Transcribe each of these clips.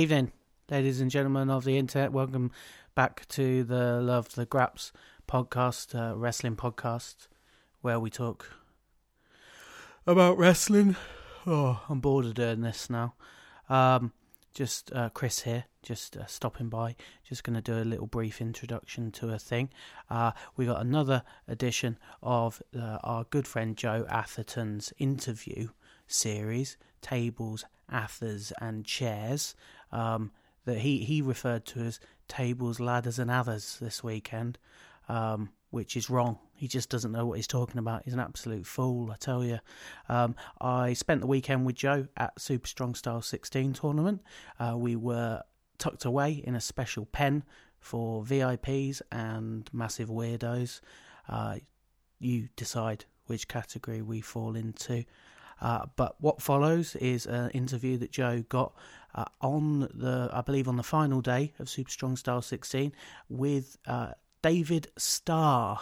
Evening, ladies and gentlemen of the internet. Welcome back to the Love the Graps podcast, uh, wrestling podcast, where we talk about wrestling. Oh, I'm bored of doing this now. Um, just uh, Chris here, just uh, stopping by. Just going to do a little brief introduction to a thing. Uh, we got another edition of uh, our good friend Joe Atherton's interview series, Tables, Athers, and Chairs. Um, that he, he referred to as tables, ladders, and others this weekend, um, which is wrong. He just doesn't know what he's talking about. He's an absolute fool, I tell you. Um, I spent the weekend with Joe at Super Strong Style 16 tournament. Uh, we were tucked away in a special pen for VIPs and massive weirdos. Uh, you decide which category we fall into. Uh, but what follows is an interview that Joe got uh, on the, I believe, on the final day of Super Strong Style 16 with uh, David Starr,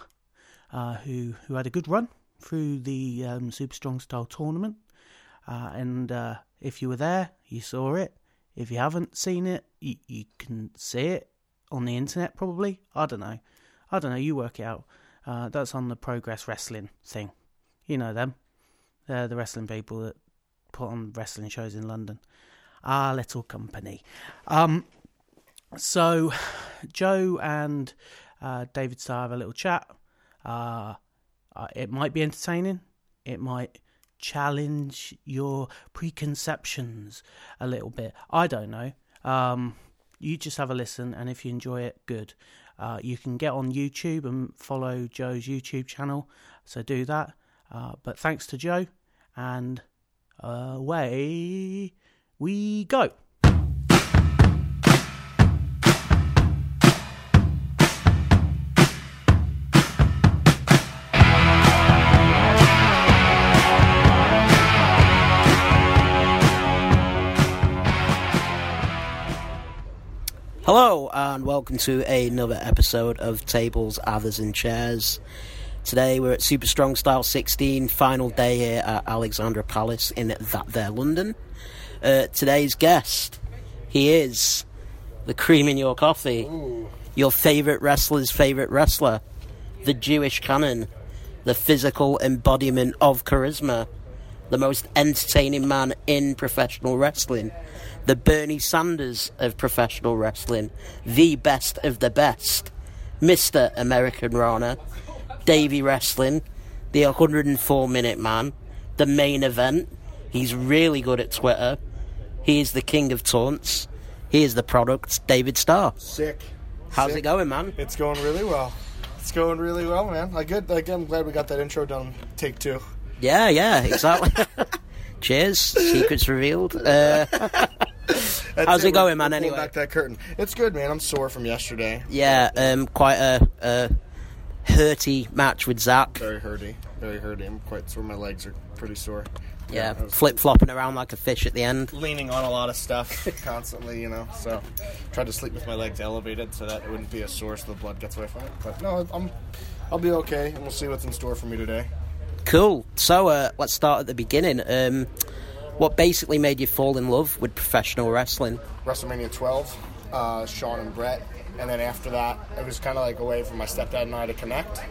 uh, who who had a good run through the um, Super Strong Style tournament. Uh, and uh, if you were there, you saw it. If you haven't seen it, you, you can see it on the internet, probably. I don't know. I don't know. You work it out. that's on the Progress Wrestling thing. You know them. They're the wrestling people that put on wrestling shows in London. Our little company. Um, so, Joe and uh, David Starr have a little chat. Uh, uh, it might be entertaining. It might challenge your preconceptions a little bit. I don't know. Um, you just have a listen, and if you enjoy it, good. Uh, you can get on YouTube and follow Joe's YouTube channel, so do that. Uh, but thanks to Joe, and away we go. Hello, and welcome to another episode of Tables, Others, and Chairs. Today we're at Super Strong Style 16, final day here at Alexandra Palace in that there London. Uh, today's guest, he is the cream in your coffee, Ooh. your favourite wrestler's favourite wrestler, the Jewish cannon, the physical embodiment of charisma, the most entertaining man in professional wrestling, the Bernie Sanders of professional wrestling, the best of the best, Mr. American Rana. Davey Wrestling, the 104 minute man, the main event. He's really good at Twitter. He is the king of taunts. He is the product, David Starr. Sick. How's Sick. it going, man? It's going really well. It's going really well, man. I good. Like, I'm glad we got that intro done. Take two. Yeah, yeah, exactly. Cheers. Secrets revealed. Uh, how's it, it going, man? Anyway, back that curtain. It's good, man. I'm sore from yesterday. Yeah, um, quite a, a hurty match with Zach. Very hurty, very hurty. I'm quite sore. My legs are pretty sore. Yeah, yeah flip flopping around like a fish at the end. Leaning on a lot of stuff constantly, you know. So, tried to sleep with my legs elevated so that it wouldn't be a source so the blood gets away from it. But no, I'm, I'll be okay, and we'll see what's in store for me today. Cool. So, uh, let's start at the beginning. Um, what basically made you fall in love with professional wrestling? WrestleMania 12, uh, Shawn and Bret and then after that, it was kind of like a way for my stepdad and I to connect.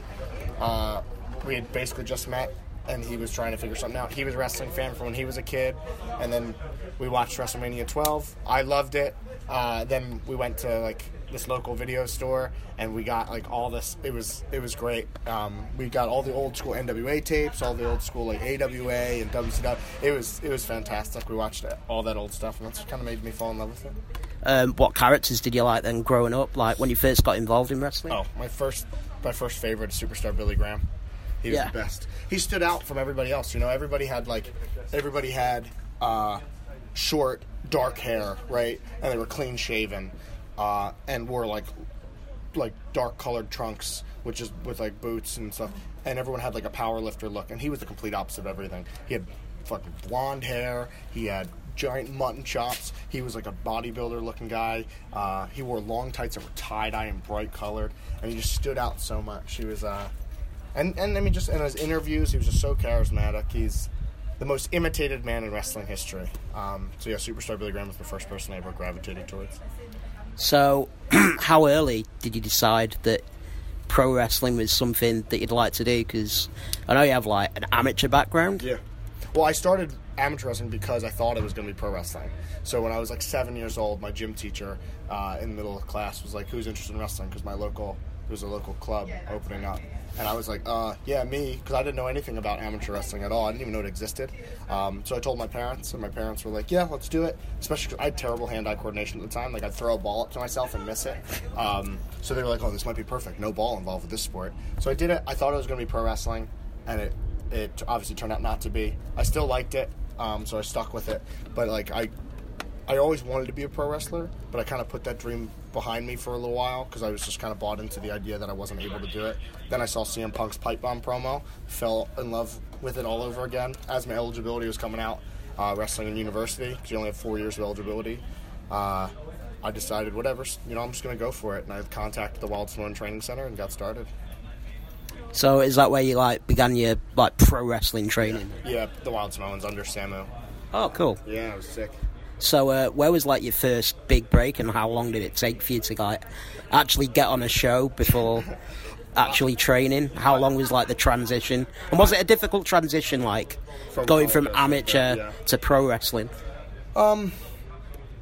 Uh, we had basically just met, and he was trying to figure something out. He was a wrestling fan from when he was a kid, and then we watched WrestleMania 12. I loved it. Uh, then we went to like this local video store and we got like all this it was it was great um, we got all the old school nwa tapes all the old school like awa and wcw it was it was fantastic we watched all that old stuff and that's kind of made me fall in love with it um, what characters did you like then growing up? Like when you first got involved in wrestling? Oh, my first my first favorite is Superstar Billy Graham. He was yeah. the best. He stood out from everybody else. You know, everybody had like everybody had uh, short, dark hair, right? And they were clean shaven, uh, and wore like like dark colored trunks, which is with like boots and stuff. And everyone had like a power lifter look, and he was the complete opposite of everything. He had fucking blonde hair. He had giant mutton chops. He was like a bodybuilder looking guy. Uh, he wore long tights that were tie dye and bright colored, and he just stood out so much. He was, uh, and and I mean, just in his interviews, he was just so charismatic. He's the most imitated man in wrestling history. Um, so yeah, Superstar Billy Graham was the first person I ever gravitated towards. So, how early did you decide that pro wrestling was something that you'd like to do? Because I know you have like an amateur background. Yeah. Well, I started amateur wrestling because I thought it was going to be pro wrestling. So when I was like seven years old, my gym teacher uh, in the middle of class was like, "Who's interested in wrestling?" Because my local there was a local club opening up, and I was like, uh, "Yeah, me," because I didn't know anything about amateur wrestling at all. I didn't even know it existed. Um, so I told my parents, and my parents were like, "Yeah, let's do it." Especially because I had terrible hand-eye coordination at the time. Like I'd throw a ball up to myself and miss it. Um, so they were like, "Oh, this might be perfect. No ball involved with this sport." So I did it. I thought it was going to be pro wrestling, and it it obviously turned out not to be. I still liked it, um, so I stuck with it. But like I I always wanted to be a pro wrestler, but I kind of put that dream behind me for a little while because I was just kind of bought into the idea that I wasn't able to do it. Then I saw CM Punk's Pipe Bomb promo, fell in love with it all over again as my eligibility was coming out. Uh, wrestling in university because you only have four years of eligibility. Uh, I decided, whatever, you know, I'm just going to go for it, and I contacted the Wild Samoan Training Center and got started. So is that where you like began your like pro wrestling training? Yeah, the Wild Samoans under Samu. Oh, cool. Yeah, it was sick. So uh, where was like your first big break, and how long did it take for you to like actually get on a show before actually training? How long was like the transition, and was it a difficult transition, like From going from amateur yeah. to pro wrestling?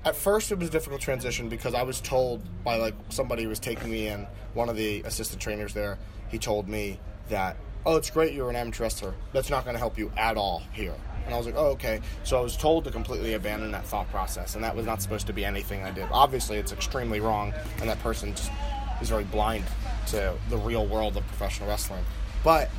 At first, it was a difficult transition because I was told by like somebody who was taking me in, one of the assistant trainers there. He told me that, "Oh, it's great you're an amateur wrestler. That's not going to help you at all here." And I was like, "Oh, okay." So I was told to completely abandon that thought process, and that was not supposed to be anything I did. Obviously, it's extremely wrong, and that person just is very blind to the real world of professional wrestling. But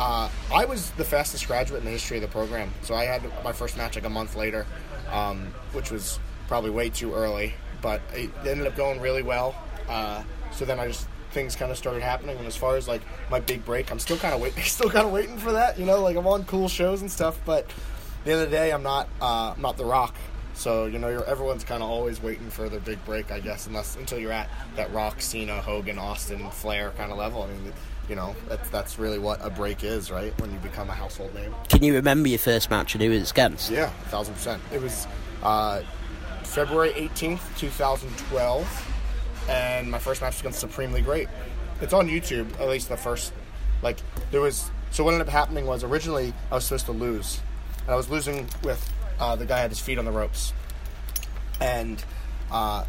uh, I was the fastest graduate in the history of the program, so I had my first match like a month later, um, which was probably way too early, but it ended up going really well. Uh, so then I just things kind of started happening, and as far as like my big break, I'm still kind of wait, still kind of waiting for that. You know, like I'm on cool shows and stuff, but the end of the day, I'm not uh, I'm not The Rock. So you know, you're, everyone's kind of always waiting for their big break, I guess, unless until you're at that Rock, Cena, Hogan, Austin, Flair kind of level. I mean, you know, that's that's really what a break is, right? When you become a household name. Can you remember your first match and who it was against? Yeah, thousand percent. It was uh, February eighteenth, two thousand twelve, and my first match was against Supremely Great. It's on YouTube, at least the first. Like there was. So what ended up happening was originally I was supposed to lose, and I was losing with uh, the guy had his feet on the ropes, and uh,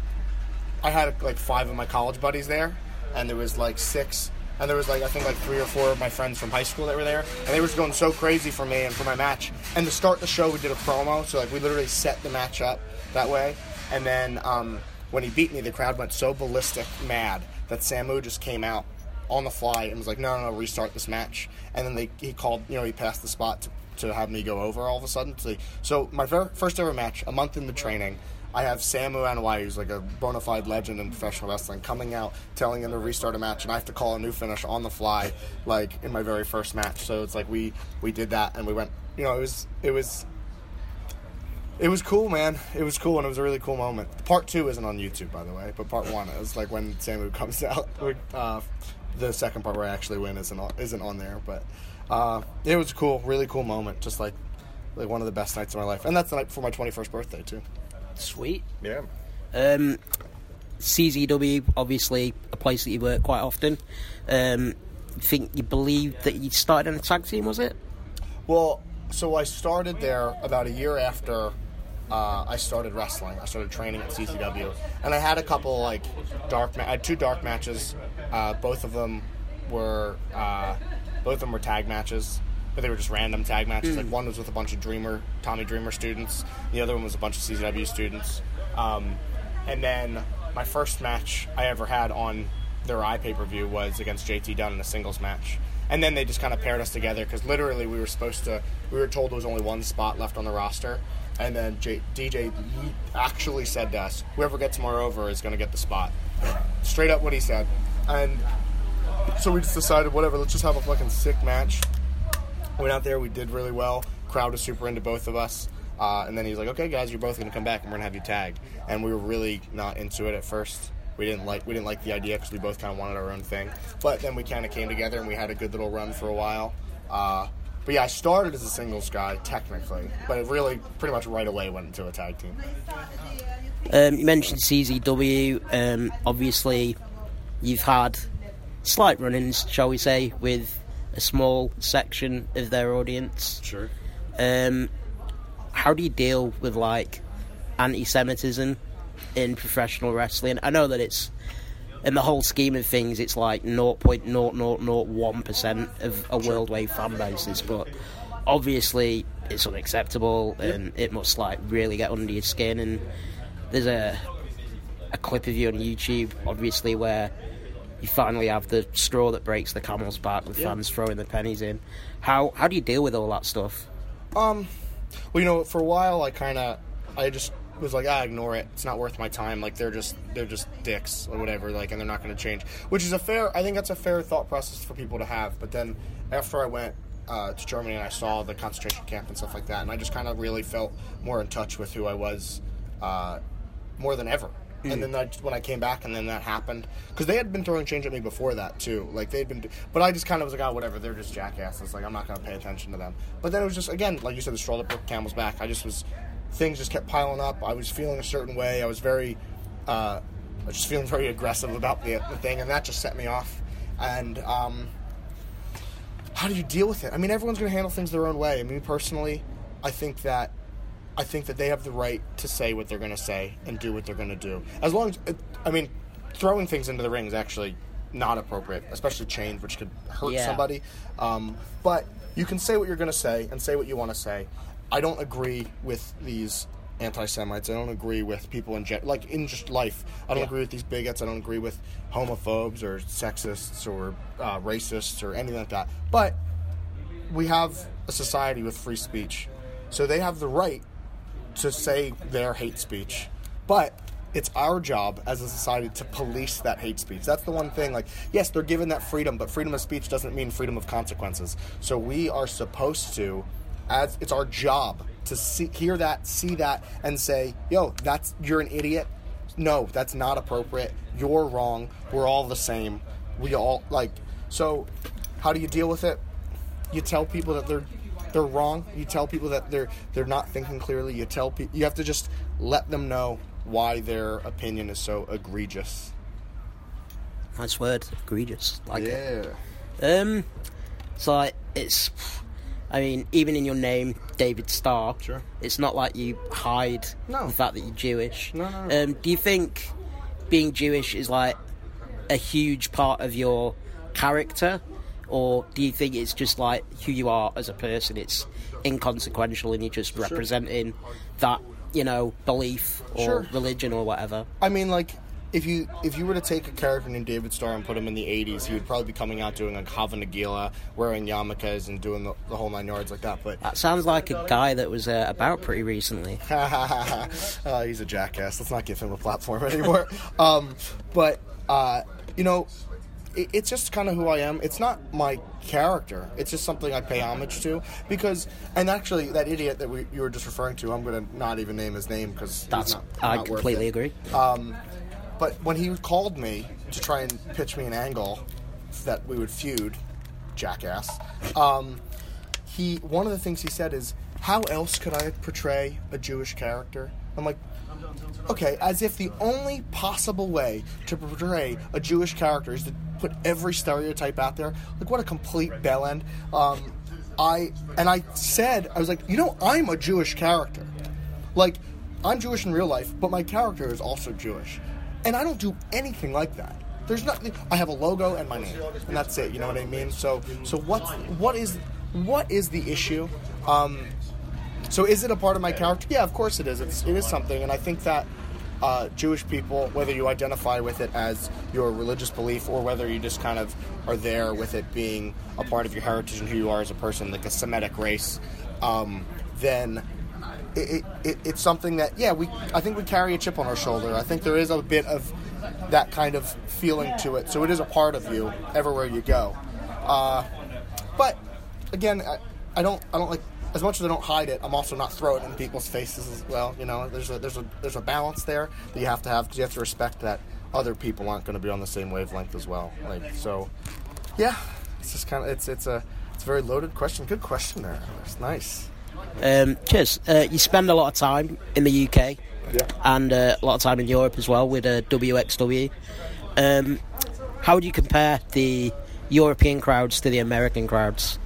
I had like five of my college buddies there, and there was like six, and there was like I think like three or four of my friends from high school that were there, and they were just going so crazy for me and for my match. And to start the show, we did a promo, so like we literally set the match up that way, and then um, when he beat me, the crowd went so ballistic, mad that Samu just came out on the fly and was like, "No, no, no, restart this match." And then they he called, you know, he passed the spot to, to have me go over all of a sudden. So, my ver- first ever match, a month into training, I have Samu Anoa'i, who's like a bona fide legend in professional wrestling, coming out telling him to restart a match, and I have to call a new finish on the fly, like in my very first match. So it's like we we did that, and we went. You know, it was it was. It was cool, man. It was cool, and it was a really cool moment. Part two isn't on YouTube, by the way, but part one is like when Samu comes out. Uh, the second part where I actually win isn't on, isn't on there, but uh, it was cool, really cool moment. Just like like one of the best nights of my life, and that's the night before my twenty first birthday too. Sweet. Yeah. Um, CZW, obviously a place that you work quite often. Um, think you believe that you started in a tag team, was it? Well, so I started there about a year after uh, I started wrestling. I started training at CZW, and I had a couple like dark. Ma- I had two dark matches. Uh, both of them were uh, both of them were tag matches, but they were just random tag matches. Like one was with a bunch of Dreamer, Tommy Dreamer students. The other one was a bunch of CZW students. Um, and then my first match I ever had on their eye pay per view was against JT Dunn in a singles match. And then they just kind of paired us together because literally we were supposed to. We were told there was only one spot left on the roster, and then J, DJ actually said to us, "Whoever gets more over is going to get the spot." Straight up, what he said, and so we just decided, whatever, let's just have a fucking sick match. Went out there, we did really well. Crowd was super into both of us. Uh, and then he's like, "Okay, guys, you're both going to come back, and we're going to have you tag." And we were really not into it at first. We didn't like we didn't like the idea because we both kind of wanted our own thing. But then we kind of came together and we had a good little run for a while. Uh, but yeah, I started as a singles guy technically, but it really pretty much right away went into a tag team. Um, you mentioned CZW. Um, obviously, you've had slight run-ins, shall we say, with a small section of their audience. Sure. Um, how do you deal with like anti-Semitism in professional wrestling? I know that it's in the whole scheme of things, it's like 0.0001% of a worldwide fan basis, but obviously it's unacceptable and it must like really get under your skin. And there's a a clip of you on YouTube, obviously, where you finally have the straw that breaks the camel's back with Yeah. fans throwing the pennies in. How how do you deal with all that stuff? Um, well, you know, for a while, I kind of, I just was like, ah, ignore it. It's not worth my time. Like they're just, they're just dicks or whatever. Like, and they're not going to change. Which is a fair. I think that's a fair thought process for people to have. But then after I went uh, to Germany and I saw the concentration camp and stuff like that, and I just kind of really felt more in touch with who I was, uh, more than ever. And then I, when I came back, and then that happened because they had been throwing change at me before that too. Like they'd been, but I just kind of was like, oh, whatever. They're just jackasses. Like I'm not gonna pay attention to them. But then it was just again, like you said, the straw that broke camel's back. I just was, things just kept piling up. I was feeling a certain way. I was very, uh, I was just feeling very aggressive about the, the thing, and that just set me off. And um, how do you deal with it? I mean, everyone's going to handle things their own way. I mean, personally, I think that I think that they have the right to say what they're going to say and do what they're going to do. As long as, it, I mean, throwing things into the ring is actually not appropriate, especially chains, which could hurt Yeah. somebody. Um, but you can say what you're going to say and say what you want to say. I don't agree with these anti-Semites. I don't agree with people in gen- like in just life. I don't Yeah. agree with these bigots. I don't agree with homophobes or sexists or uh, racists or anything like that. But we have a society with free speech, so they have the right to say their hate speech. But it's our job as a society to police that hate speech. That's the one thing. Like, yes, they're given that freedom, but freedom of speech doesn't mean freedom of consequences. So we are supposed to, as it's our job to see, hear that, see that, and say, "Yo, that's you're an idiot." No, that's not appropriate. You're wrong. We're all the same. We all like. So, how do you deal with it? you tell people that they're they're wrong. You tell people that they're they're not thinking clearly. You tell people you have to just let them know why their opinion is so egregious. Nice word, egregious. Like it. yeah. Um, it's like it's. I mean, even in your name, David Starr. Sure. It's not like you hide No. the fact that you're Jewish. No, no, no. Um, do you think being Jewish is like a huge part of your character, or do you think it's just like who you are as a person? It's inconsequential, and you're just representing that you know belief or Sure. religion or whatever. I mean, like if you if you were to take a character named David Starr and put him in the '80s, he would probably be coming out doing like Hava Nagila, wearing yarmulkes and doing the, the whole nine yards like that. But That sounds like a guy that was uh, about pretty recently. uh, he's a jackass. Let's not give him a platform anymore. um, but uh, you know, it, it's just kind of who I am. It's not my character. It's just something I pay homage to because. And actually, that idiot that we, you were just referring to, I'm going to not even name his name because That's not, I not completely agree. Um, but when he called me to try and pitch me an angle that we would feud, jackass, um, he one of the things he said is, "How else could I portray a Jewish character?" I'm like, okay, as if the only possible way to portray a Jewish character is to put every stereotype out there. Like, what a complete bell end. Um, I and I said, I was like, you know, I'm a Jewish character. Like, I'm Jewish in real life, but my character is also Jewish, and I don't do anything like that. There's nothing. I have a logo and my name, and that's it. You know what I mean? So, so what's what is what is the issue? Um, so is it a part of my character? Yeah, of course it is. It's it is something, and I think that uh, Jewish people, whether you identify with it as your religious belief or whether you just kind of are there with it being a part of your heritage and who you are as a person, like a Semitic race, um, then it, it, it, it's something that yeah we I think we carry a chip on our shoulder. I think there is a bit of that kind of feeling to it. So it is a part of you everywhere you go. Uh, but again, I, I don't I don't like as much as I don't hide it. I'm also not throwing it in people's faces as well. You know, there's a there's a there's a balance there that you have to have because you have to respect that other people aren't going to be on the same wavelength as well. Like so, yeah, it's just kind of it's it's a It's a very loaded question. Good question there. It's nice. Um, cheers. Uh, you spend a lot of time in the UK Yeah. and uh, a lot of time in Europe as well with uh, WXW. Um, how would you compare the European crowds to the American crowds?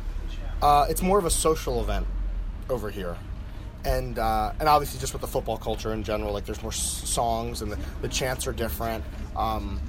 Uh, it's more of a social event over here, and uh, and obviously just with the football culture in general, like there's more s- songs and the, the chants are different. Um,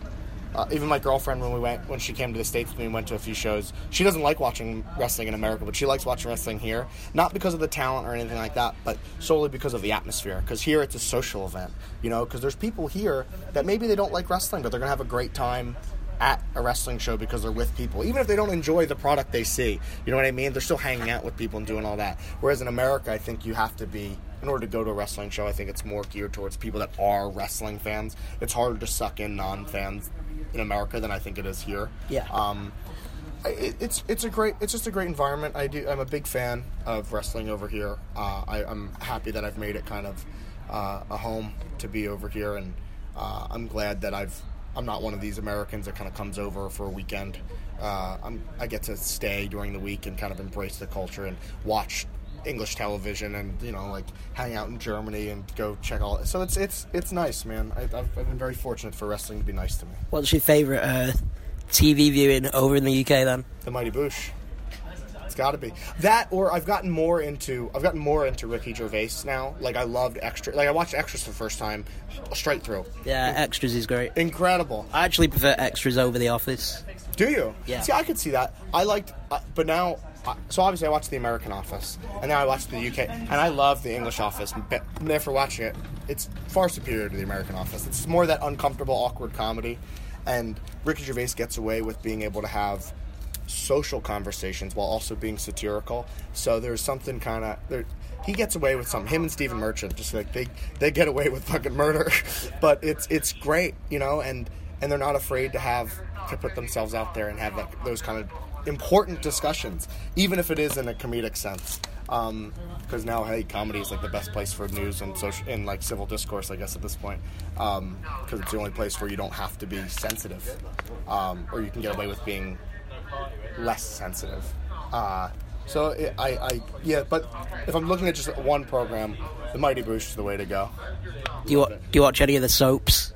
uh, even my girlfriend, when we went, when she came to the states, when we went to a few shows, she doesn't like watching wrestling in America, but she likes watching wrestling here. Not because of the talent or anything like that, but solely because of the atmosphere. Because here it's a social event, you know. Because there's people here that maybe they don't like wrestling, but they're gonna have a great time at a wrestling show because they're with people, even if they don't enjoy the product they see. You know what I mean? They're still hanging out with people and doing all that. Whereas in America, I think you have to be, in order to go to a wrestling show, I think it's more geared towards people that are wrestling fans. It's harder to suck in non fans in America than I think it is here. Yeah. Um, it, it's it's a great it's just a great environment. I do I'm a big fan of wrestling over here. Uh, I, I'm happy that I've made it kind of uh, a home to be over here, and uh, I'm glad that I've I'm not one of these Americans that kind of comes over for a weekend. Uh, I'm I get to stay during the week and kind of embrace the culture and watch English television and you know like hang out in Germany and go check all. So it's it's it's nice, man. I, I've, I've been very fortunate for wrestling to be nice to me. What's your favourite uh, TV viewing over in the UK then? The Mighty Boosh. Got to be that, or I've gotten more into I've gotten more into Ricky Gervais now. Like I loved Extra. Like I watched Extras for the first time, straight through. Yeah, Extras is great. Incredible. I actually prefer Extras over The Office. Do you? Yeah. See, I could see that. I liked, uh, but now. Uh, so obviously, I watched the American Office, and now I watched the UK, and I love the English Office. But after watching it, it's far superior to the American Office. It's more that uncomfortable, awkward comedy, and Ricky Gervais gets away with being able to have social conversations while also being satirical. So there's something kind of there. He gets away with something. Him and Stephen Merchant, just like they they get away with fucking murder, but it's it's great, you know, and and they're not afraid to have to put themselves out there and have like those kind of important discussions, even if it is in a comedic sense. Because now, hey, comedy is like the best place for news and social and like civil discourse, I guess, at this point. Because it's the only place where you don't have to be sensitive, um, or you can get away with being less sensitive. Uh, so it, I, I, yeah, but if I'm looking at just one program, the Mighty Boosh is the way to go. Do you, wa- do you watch any of the soaps?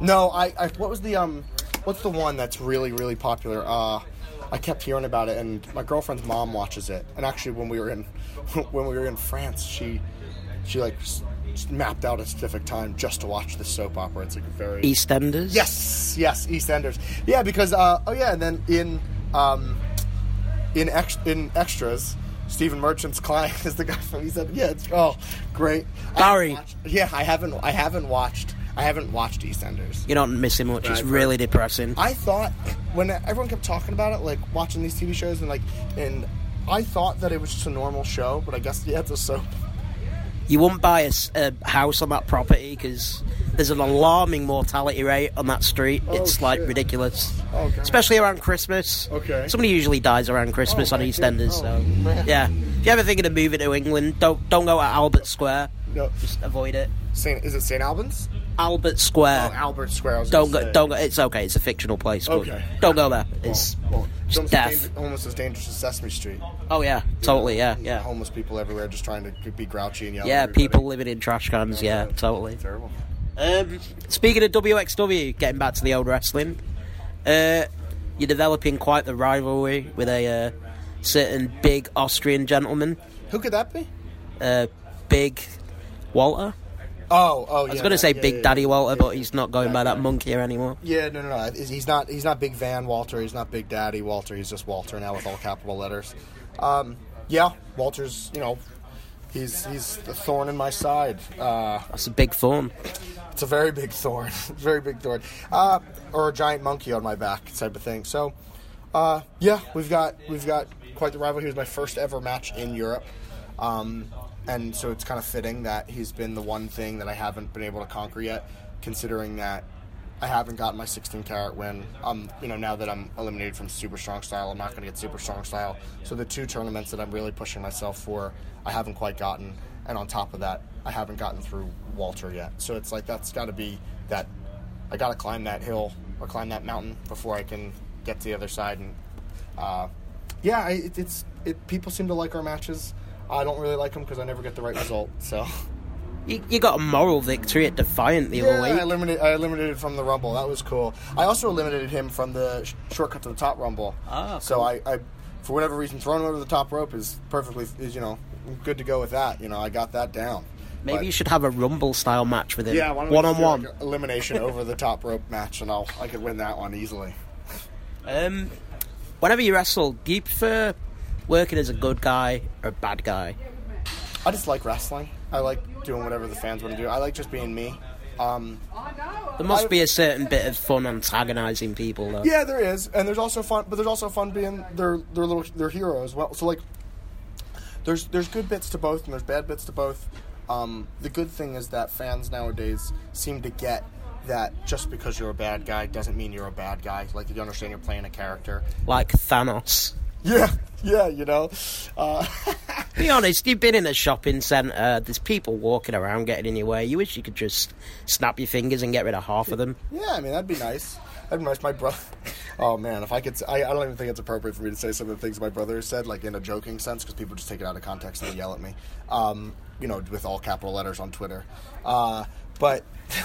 No, I, I, what was the um, what's the one that's really really popular? Uh, I kept hearing about it, and my girlfriend's mom watches it. And actually, when we were in, when we were in France, she, she like mapped out a specific time just to watch the soap opera. It's like very EastEnders? Yes, yes, EastEnders. Yeah, because uh, oh yeah, and then in um, in ex- in extras, Stephen Merchant's client is the guy from. He said, "Yeah, it's oh great." I watched- yeah, I haven't. I haven't watched. I haven't watched EastEnders. You don't miss him much. It's I've really depressing. I thought when everyone kept talking about it, like watching these TV shows, and like, and I thought that it was just a normal show, but I guess yeah, it's a soap. You wouldn't buy a house on that property because there's an alarming mortality rate on that street. Oh, it's like Oh, shit. ridiculous, Oh, especially around Christmas. Okay. somebody usually dies around Christmas Oh, on EastEnders. God. so Oh, man. yeah, if you're ever thinking of moving to England, don't don't go at Albert Square. No, Just avoid it. Saint is it St Albans? Albert Square. Oh, Albert Square. Don't go. say. Don't go. It's okay. It's a fictional place. Okay. Don't go there. It's Well, it's almost, death. as almost as dangerous as Sesame Street. oh yeah, totally. Yeah, yeah. Homeless people everywhere just trying to be grouchy and yell. at Yeah, people living in trash cans. Yeah, totally. Terrible. Um, speaking of WXW, getting back to the old wrestling, uh, you're developing quite the rivalry with a uh, certain big Austrian gentleman, Who could that be? uh, Big Walter. Oh, oh, I was going to say Big Daddy Walter, but he's not going by that monkey anymore. Yeah, no, no, no. He's not. He's not Big Van Walter. He's not Big Daddy Walter. He's just Walter now with all capital letters. Um, yeah, Walter's. You know, he's he's the thorn in my side. Uh, That's a big thorn. it's a very big thorn, very big thorn, uh, or a giant monkey on my back type of thing. So, uh, yeah, we've got we've got quite the rival. He was my first ever match in Europe, um, and so it's kind of fitting that he's been the one thing that I haven't been able to conquer yet, considering that I haven't gotten my 16 carat win. Um, you know, now that I'm eliminated from Super Strong Style, I'm not going to get Super Strong Style. So the two tournaments that I'm really pushing myself for, I haven't quite gotten. And on top of that, I haven't gotten through Walter yet. So it's like that's got to be that. I got to climb that hill or climb that mountain before I can get to the other side and uh, yeah, it, it's it. People seem to like our matches. I don't really like them because I never get the right result. So You, you got a moral victory at Defiant the yeah, other I eliminated. I eliminated from the Rumble. That was cool. I also eliminated him from the sh- shortcut to the top Rumble. Ah, so I, I, for whatever reason, throwing him over the top rope is perfectly is you know good to go with that. You know, I got that down. Maybe But- you should have a Rumble style match with him. Yeah, why don't we one on one. like, elimination over the top rope match, and I'll I could win that one easily. Um, whenever you wrestle, do you prefer working as a good guy or a bad guy? I just like wrestling. I like doing whatever the fans want to do. I like just being me. Um, There must I- be a certain bit of fun antagonizing people, though. yeah, there is, and there's also fun, but there's also fun being their their little their hero as well. So like, there's there's good bits to both, and there's bad bits to both. Um, the good thing is that fans nowadays seem to get that just because you're a bad guy doesn't mean you're a bad guy. Like you understand you're playing a character. Like Thanos. Yeah, yeah, you know. Uh, Be honest, you've been in a shopping centre, there's people walking around getting in your way. You wish you could just snap your fingers and get rid of half of them. Yeah, I mean that'd be nice. That'd be nice. My brother. Oh man, if I could, I don't even think it's appropriate for me to say some of the things my brother said, like in a joking sense, because people just take it out of context and they yell at me. Um, you know, with all capital letters on Twitter. Uh, but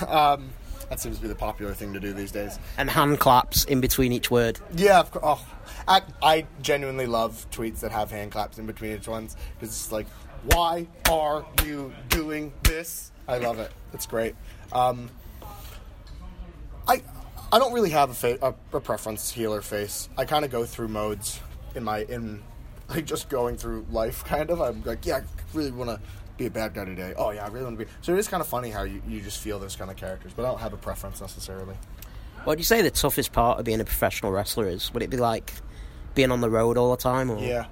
um, that seems to be the popular thing to do these days. And hand claps in between each word. Yeah, of course. Oh, I, I genuinely love tweets that have hand claps in between each ones because it's like, why are you doing this? I love it. It's great. Um, I I don't really have a, fa- a, a preference healer face. I kind of go through modes in my in like just going through life. Kind of. I'm like, yeah, I really want to be a bad guy today. Oh yeah, I really want to be. So it is kind of funny how you, you just feel those kind of characters, but I don't have a preference necessarily. What do you say the toughest part of being a professional wrestler is? Would it be like being on the road all the time? Or? Yeah,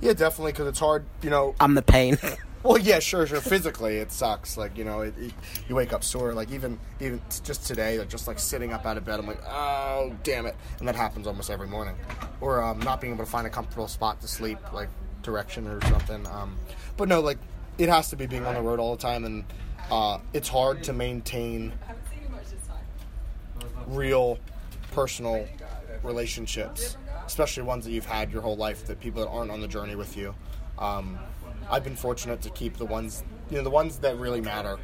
yeah, definitely because it's hard. You know, I'm the pain. Well, yeah, sure, sure. Physically, it sucks. Like you know, it, it, you wake up sore. Like even even just today, like just like sitting up out of bed, I'm like, oh damn it, and that happens almost every morning. Or um, not being able to find a comfortable spot to sleep, like direction or something. Um, but no, like it has to be being on the road all the time, and uh, it's hard to maintain real personal relationships, especially ones that you've had your whole life, that people that aren't on the journey with you. Um, I've been fortunate to keep the ones, you know, the ones that really matter.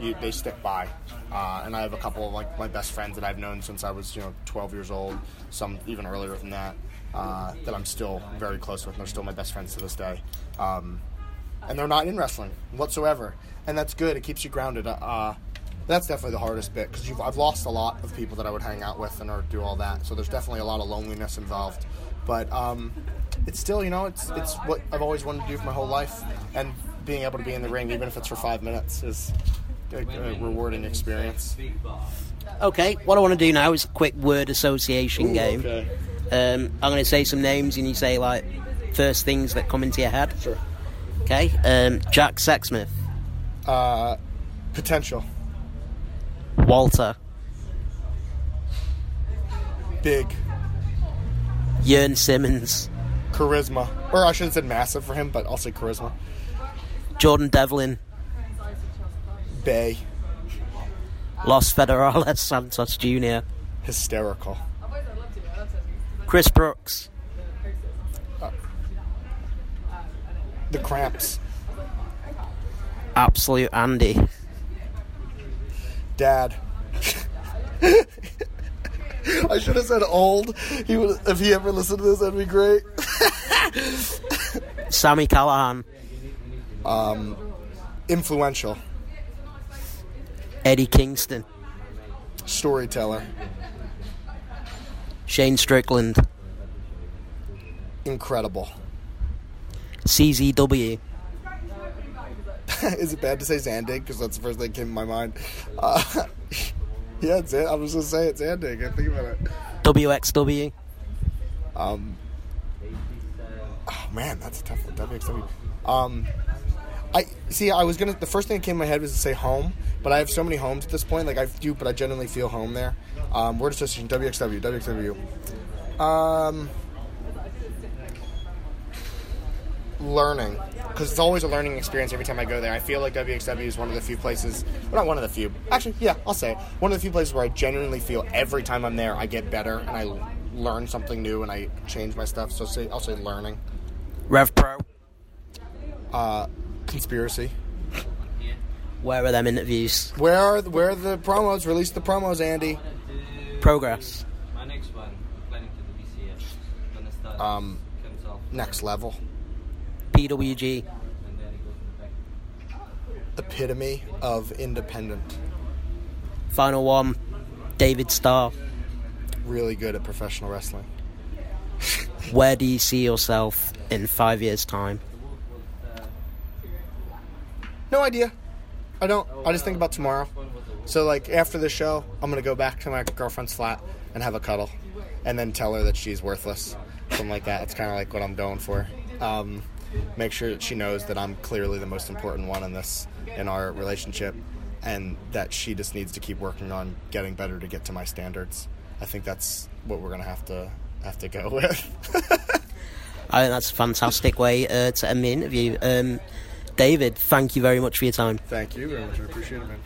You, they stick by, uh, and I have a couple of like my best friends that I've known since I was, you know, 12 years old. Some even earlier than that. Uh, that I'm still very close with. and They're still my best friends to this day. Um, and they're not in wrestling whatsoever, and that's good. It keeps you grounded. Uh, that's definitely the hardest bit because I've lost a lot of people that I would hang out with and or do all that. So there's definitely a lot of loneliness involved. But um, it's still, you know, it's it's what I've always wanted to do for my whole life, and being able to be in the ring, even if it's for five minutes, is a, a rewarding experience. Okay, what I want to do now is a quick word association game. Okay. Um, I'm going to say some names and you say, like, first things that come into your head. Sure. Okay, um, Jack Sexsmith, Uh, potential, Walter, big Jurn Simmons, charisma, or I should have said massive for him, but I'll say charisma. Jordan Devlin, Bay, Los Federales Santos Jr., hysterical. Chris Brooks, uh, The cramps. Absolute Andy, Dad. I should have said old. He would, if he ever listened to this, that'd be great. Sami Callihan, Influential, Eddie Kingston, storyteller, Shane Strickland, incredible. CZW, Is it bad to say Zandig? Because that's the first thing that came to my mind. Uh, yeah, it's it. I was just say it's Zandig. I think about it. WXW, Um, oh man, that's a tough one. WXW. Um, I see. I was gonna. The first thing that came to my head was to say home, but I have so many homes at this point. Like I do, but I genuinely feel home there. Um, word association. WXW. WXW. Um, learning because it's always a learning experience every time I go there. I feel like WXW is one of the few places, well, not one of the few. Actually, yeah, I'll say it. one of the few places where I genuinely feel every time I'm there I get better and I learn something new and I change my stuff. So say I'll say learning. Rev Pro. Uh, conspiracy. Where are them interviews? Where are the, where are the promos? Release the promos, Andy. Progress. My next one, planning to do this year. Gonna start Um, Next level. PWG. and then he goes in the back. Epitome of independent. Final one. David Starr. Really good at professional wrestling. Where do you see yourself in five years' time? No idea. I don't. I just think about tomorrow. So like after the show, I'm gonna go back to my girlfriend's flat and have a cuddle, and then tell her that she's worthless, something like that. It's kind of like what I'm going for. Um, make sure that she knows that I'm clearly the most important one in this in our relationship, and that she just needs to keep working on getting better to get to my standards. I think that's what we're gonna have to have to go with. I think that's a fantastic way uh, to end the interview. Um, David, thank you very much for your time. Thank you very much. I appreciate it, man.